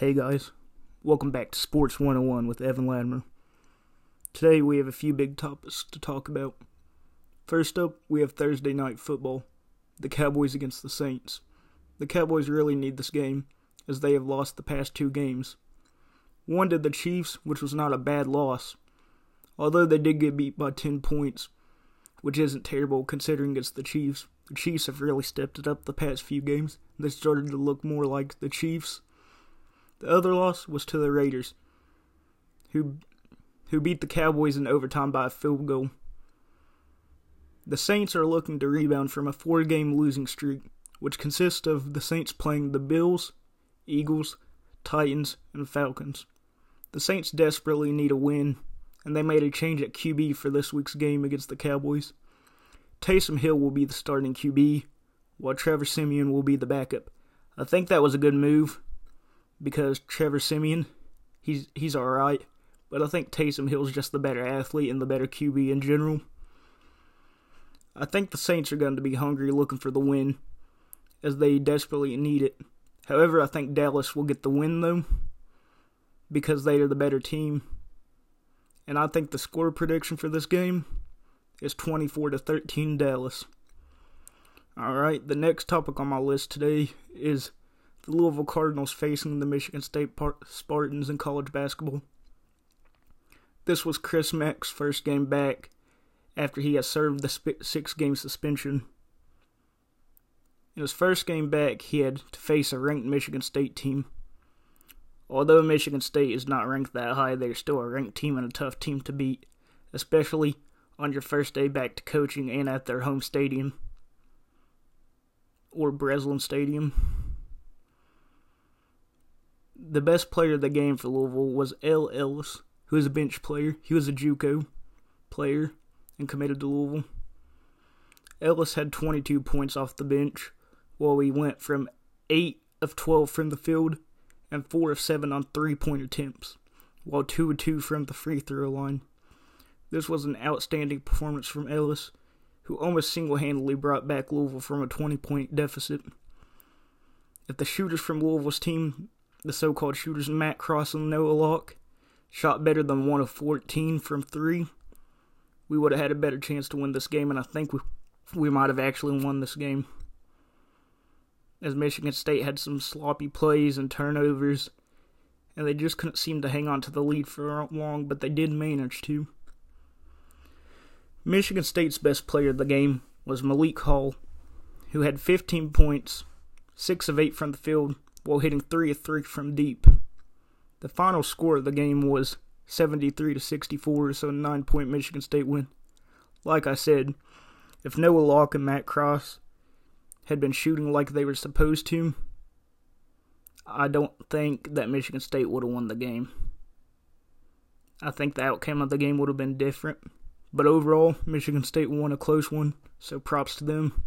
Hey guys, welcome back to Sports 101 with Evan Ladmer. Today we have a few big topics to talk about. First up, we have Thursday night football, the Cowboys against the Saints. The Cowboys really need this game, as they have lost the past two games. One to the Chiefs, which was not a bad loss, although they did get beat by 10 points, which isn't terrible considering it's the Chiefs. The Chiefs have really stepped it up the past few games. They started to look more like the Chiefs the other loss was to the Raiders, who who beat the Cowboys in overtime by a field goal. The Saints are looking to rebound from a four-game losing streak, which consists of the Saints playing the Bills, Eagles, Titans, and Falcons. The Saints desperately need a win, and they made a change at QB for this week's game against the Cowboys. Taysom Hill will be the starting QB, while Trevor Siemian will be the backup. I think that was a good move, because Trevor Siemian, he's he's all right, but I think Taysom Hill's just the better athlete and the better QB in general. I think the Saints are going to be hungry looking for the win, as they desperately need it. However, I think Dallas will get the win though, because they are the better team. And I think the score prediction for this game is 24 to 13 Dallas. All right, the next topic on my list today is the Louisville Cardinals facing the Michigan State Spartans in college basketball. This was Chris Mack's first game back after he had served the six game suspension. In his first game back, he had to face a ranked Michigan State team. Although Michigan State is not ranked that high, they're still a ranked team and a tough team to beat, especially on your first day back to coaching and at their home stadium or Breslin Stadium the best player of the game for Louisville was El Ellis, who is a bench player. He was a JUCO player and committed to Louisville. Ellis had 22 points off the bench, while he went from 8 of 12 from the field and 4 of 7 on three point attempts, while 2 of 2 from the free throw line. This was an outstanding performance from Ellis, who almost single handedly brought back Louisville from a 20 point deficit. If the shooters from Louisville's team the so called shooters Matt Cross and Noah Locke shot better than 1 of 14 from 3, we would have had a better chance to win this game, and I think we, we might have actually won this game. As Michigan State had some sloppy plays and turnovers, and they just couldn't seem to hang on to the lead for long, but they did manage to. Michigan State's best player of the game was Malik Hall, who had 15 points, 6 of 8 from the field, while hitting 3 of 3 from deep. The final score of the game was 73 to 64, so a 9 point Michigan State win. Like I said, if Noah Locke and Matt Cross had been shooting like they were supposed to, I don't think that Michigan State would have won the game. I think the outcome of the game would have been different. But overall, Michigan State won a close one, so props to them.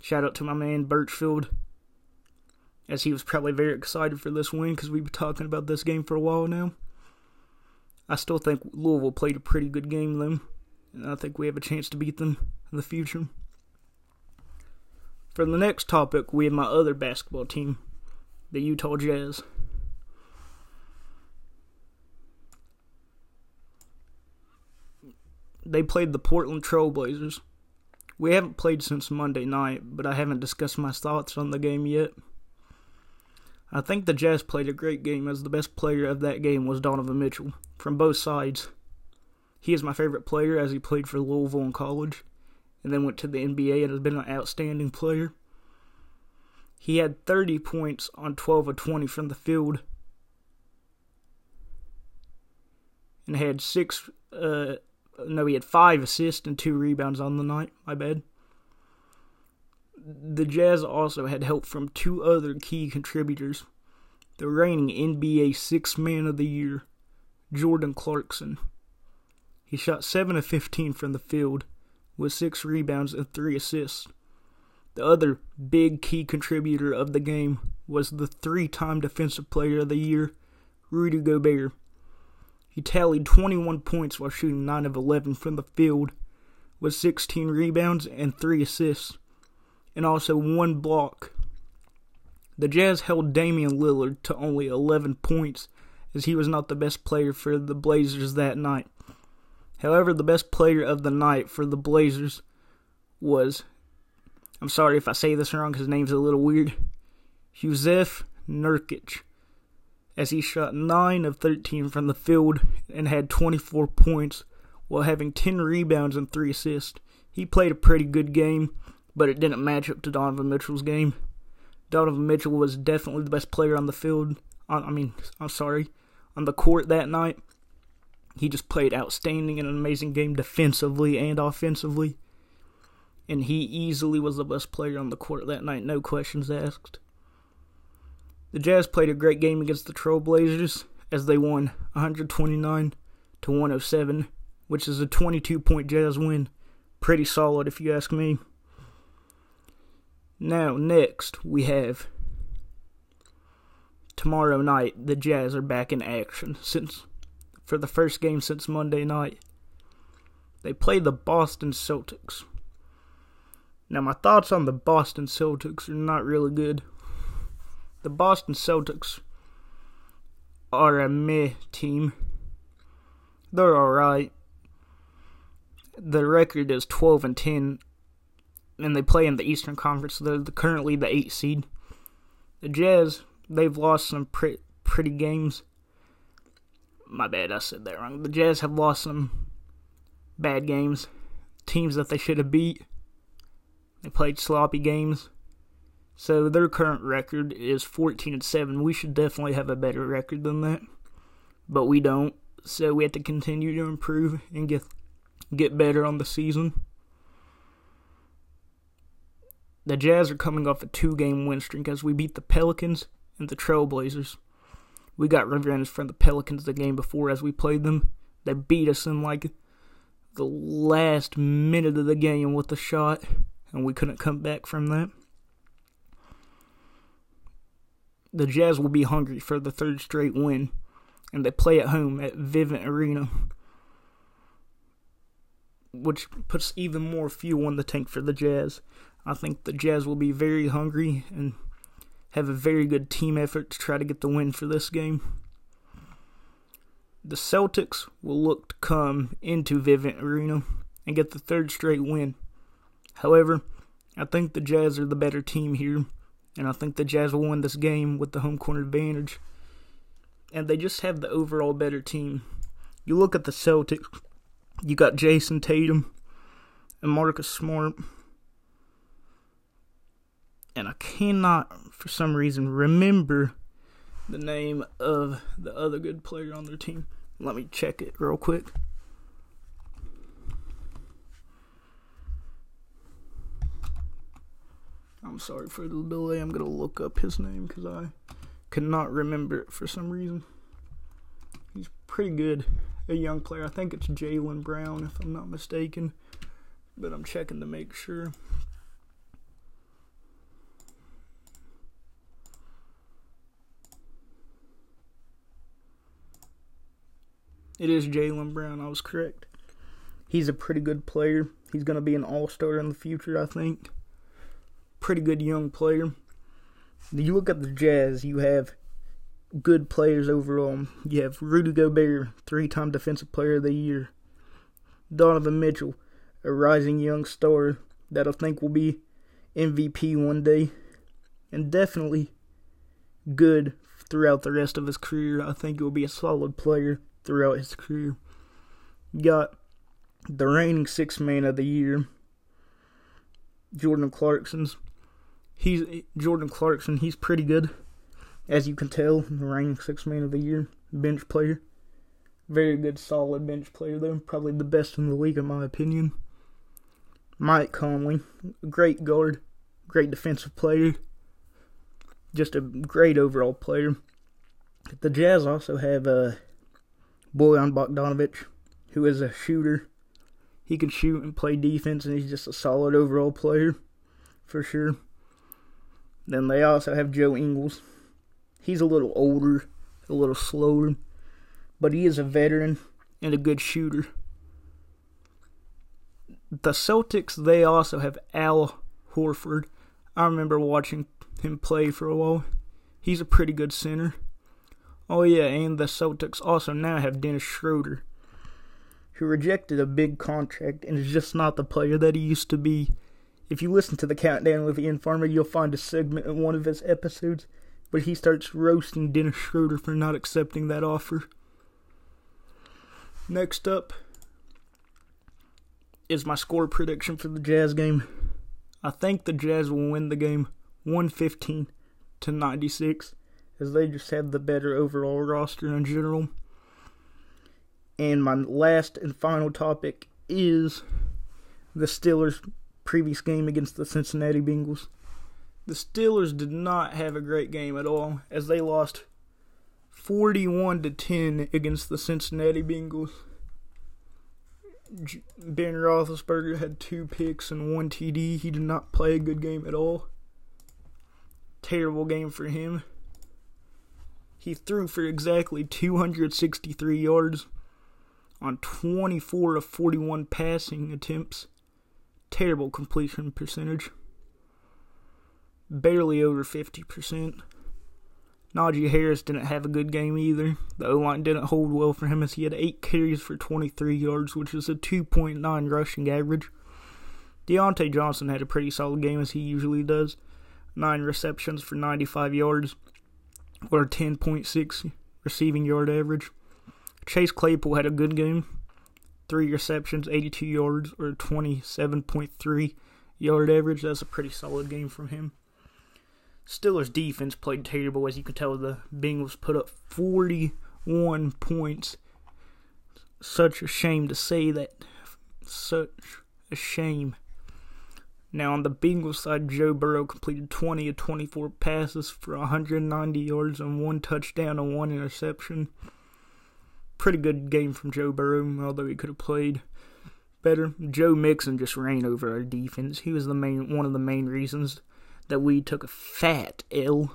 Shout out to my man Birchfield as he was probably very excited for this win because we've been talking about this game for a while now. I still think Louisville played a pretty good game, though, and I think we have a chance to beat them in the future. For the next topic, we have my other basketball team, the Utah Jazz. They played the Portland Trailblazers. We haven't played since Monday night, but I haven't discussed my thoughts on the game yet. I think the Jazz played a great game as the best player of that game was Donovan Mitchell from both sides. He is my favorite player as he played for Louisville in college and then went to the NBA and has been an outstanding player. He had 30 points on 12 of 20 from the field and had six uh no he had five assists and two rebounds on the night my bad the Jazz also had help from two other key contributors the reigning NBA Sixth Man of the Year, Jordan Clarkson. He shot 7 of 15 from the field, with 6 rebounds and 3 assists. The other big key contributor of the game was the three time Defensive Player of the Year, Rudy Gobert. He tallied 21 points while shooting 9 of 11 from the field, with 16 rebounds and 3 assists and also one block. The Jazz held Damian Lillard to only 11 points as he was not the best player for the Blazers that night. However, the best player of the night for the Blazers was I'm sorry if I say this wrong because his name's a little weird. Jusuf Nurkic, as he shot 9 of 13 from the field and had 24 points while having 10 rebounds and 3 assists. He played a pretty good game, but it didn't match up to Donovan Mitchell's game. Donovan Mitchell was definitely the best player on the field. I mean, I'm sorry, on the court that night. He just played outstanding and an amazing game defensively and offensively. And he easily was the best player on the court that night, no questions asked. The Jazz played a great game against the Trailblazers as they won 129 to 107, which is a 22 point Jazz win. Pretty solid, if you ask me. Now, next, we have tomorrow night. The Jazz are back in action since for the first game since Monday night. They play the Boston Celtics. Now, my thoughts on the Boston Celtics are not really good. The Boston Celtics are a meh team. They're alright. The record is 12 and 10, and they play in the Eastern Conference. They're currently the 8 seed. The Jazz, they've lost some pre- pretty games. My bad, I said that wrong. The Jazz have lost some bad games. Teams that they should have beat. They played sloppy games. So their current record is 14 and 7. We should definitely have a better record than that. But we don't. So we have to continue to improve and get get better on the season. The Jazz are coming off a two-game win streak as we beat the Pelicans and the Trailblazers. We got revenge from the Pelicans the game before as we played them. They beat us in like the last minute of the game with a shot, and we couldn't come back from that. the Jazz will be hungry for the third straight win, and they play at home at Vivint Arena, which puts even more fuel in the tank for the Jazz. I think the Jazz will be very hungry and have a very good team effort to try to get the win for this game. The Celtics will look to come into Vivint Arena and get the third straight win. However, I think the Jazz are the better team here and I think the Jazz will win this game with the home court advantage. And they just have the overall better team. You look at the Celtics, you got Jayson Tatum and Marcus Smart. And I cannot, for some reason, remember the name of the other good player on their team. Let me check it real quick. I'm sorry for the delay. I'm gonna look up his name because I could not remember it for some reason. He's pretty good, a young player. I think it's Jaylen Brown, if I'm not mistaken, but I'm checking to make sure. It is Jaylen Brown. I was correct. He's a pretty good player. He's going to be an all star in the future, I think pretty good young player. You look at the Jazz, you have good players overall. You have Rudy Gobert, three time Defensive Player of the Year. Donovan Mitchell, a rising young star that I think will be MVP one day. And definitely good throughout the rest of his career. I think he will be a solid player throughout his career. Got the reigning six man of the year, Jordan Clarkson's he's Jordan Clarkson. He's pretty good, as you can tell. The reigning six man of the year, bench player. Very good, solid bench player though. Probably the best in the league in my opinion. Mike Conley, great guard, great defensive player. Just a great overall player. The Jazz also have uh, Bojan Bogdanovic, who is a shooter. He can shoot and play defense, and he's just a solid overall player, for sure. Then they also have Joe Ingles. He's a little older, a little slower, but he is a veteran and a good shooter. The Celtics, they also have Al Horford. I remember watching him play for a while. He's a pretty good center. Oh yeah, and the Celtics also now have Dennis Schroeder, who rejected a big contract and is just not the player that he used to be. If you listen to the countdown with Ian Farmer, you'll find a segment in one of his episodes where he starts roasting Dennis Schroeder for not accepting that offer. Next up is my score prediction for the Jazz game. I think the Jazz will win the game 115 to 96 as they just have the better overall roster in general. And my last and final topic is the Steelers' previous game against the Cincinnati Bengals. The Steelers did not have a great game at all as they lost 41 to 10 against the Cincinnati Bengals. Ben Roethlisberger had two picks and one TD. He did not play a good game at all. Terrible game for him. He threw for exactly 263 yards on 24 of 41 passing attempts. Terrible completion percentage. Barely over 50%. Najee Harris didn't have a good game either. The O line didn't hold well for him as he had 8 carries for 23 yards, which is a 2.9 rushing average. Diontae Johnson had a pretty solid game as he usually does. 9 receptions for 95 yards, or 10.6 receiving yard average. Chase Claypool had a good game. 3 receptions, 82 yards, or 27.3 yard average. That's a pretty solid game from him. Steelers defense played terrible, as you can tell. The Bengals put up 41 points. Such a shame to say that. Such a shame. Now, on the Bengals side, Joe Burrow completed 20 of 24 passes for 190 yards and one touchdown and one interception. Pretty good game from Joe Burrow, although he could have played better. Joe Mixon just ran over our defense. He was the main one of the main reasons that we took a fat L.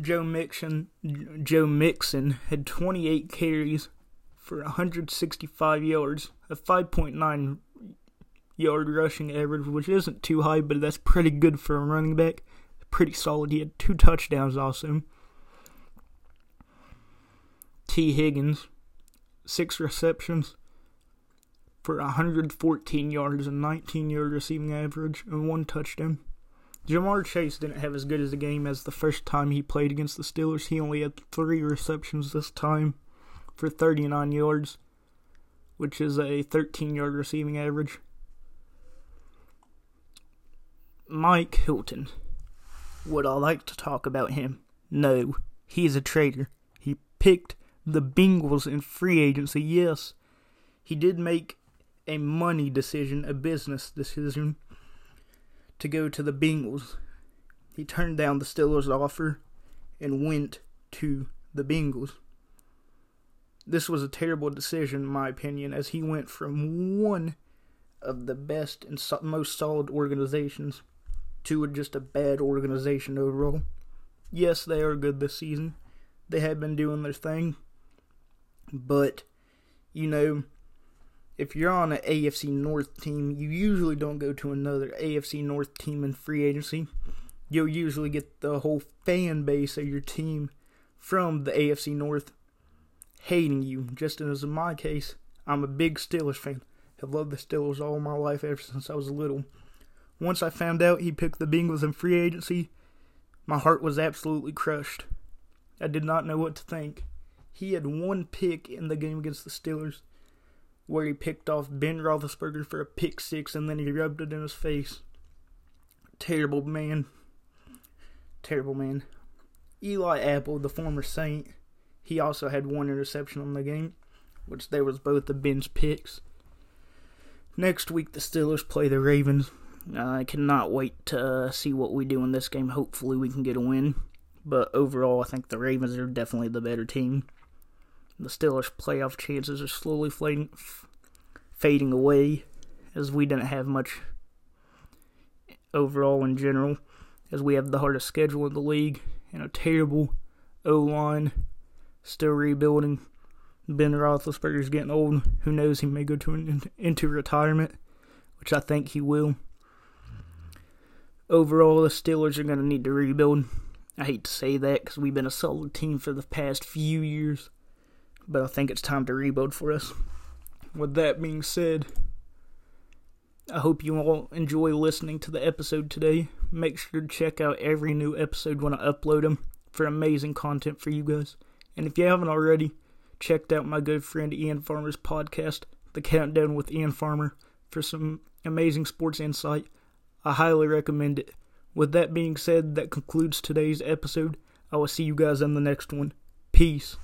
Joe Mixon, Joe Mixon had 28 carries for 165 yards, a 5.9 yard rushing average, which isn't too high, but that's pretty good for a running back. Pretty solid. He had two touchdowns also. Tee Higgins, six receptions for 114 yards and 19 yard receiving average and one touchdown. Ja'Marr Chase didn't have as good as a game as the first time he played against the Steelers. He only had three receptions this time for 39 yards, which is a 13 yard receiving average. Mike Hilton. Would I like to talk about him? No. He's a traitor. He picked the Bengals in free agency, yes. He did make a money decision, a business decision to go to the Bengals. He turned down the Steelers' offer and went to the Bengals. This was a terrible decision, in my opinion, as he went from one of the best and most solid organizations to just a bad organization overall. Yes, they are good this season. They have been doing their thing. But, you know, if you're on an AFC North team, you usually don't go to another AFC North team in free agency. You'll usually get the whole fan base of your team from the AFC North hating you. Just as in my case, I'm a big Steelers fan. Have loved the Steelers all my life ever since I was little. Once I found out he picked the Bengals in free agency, my heart was absolutely crushed. I did not know what to think. He had one pick in the game against the Steelers where he picked off Ben Roethlisberger for a pick six and then he rubbed it in his face. Terrible man. Terrible man. Eli Apple, the former Saint, he also had one interception on the game, which there was both the Ben's picks. Next week, the Steelers play the Ravens. I cannot wait to uh, see what we do in this game. Hopefully, we can get a win. But overall, I think the Ravens are definitely the better team. The Steelers' playoff chances are slowly fading, fading away as we didn't have much overall in general, as we have the hardest schedule in the league and a terrible O line, still rebuilding. Ben Roethlisberger's getting old. Who knows? He may go to an, into retirement, which I think he will. Overall, the Steelers are going to need to rebuild. I hate to say that because we've been a solid team for the past few years, but I think it's time to rebuild for us. With that being said, I hope you all enjoy listening to the episode today. Make sure to check out every new episode when I upload them for amazing content for you guys. And if you haven't already, checked out my good friend Ian Farmer's podcast, The Countdown with Ian Farmer, for some amazing sports insight. I highly recommend it. With that being said, that concludes today's episode. I will see you guys in the next one. Peace.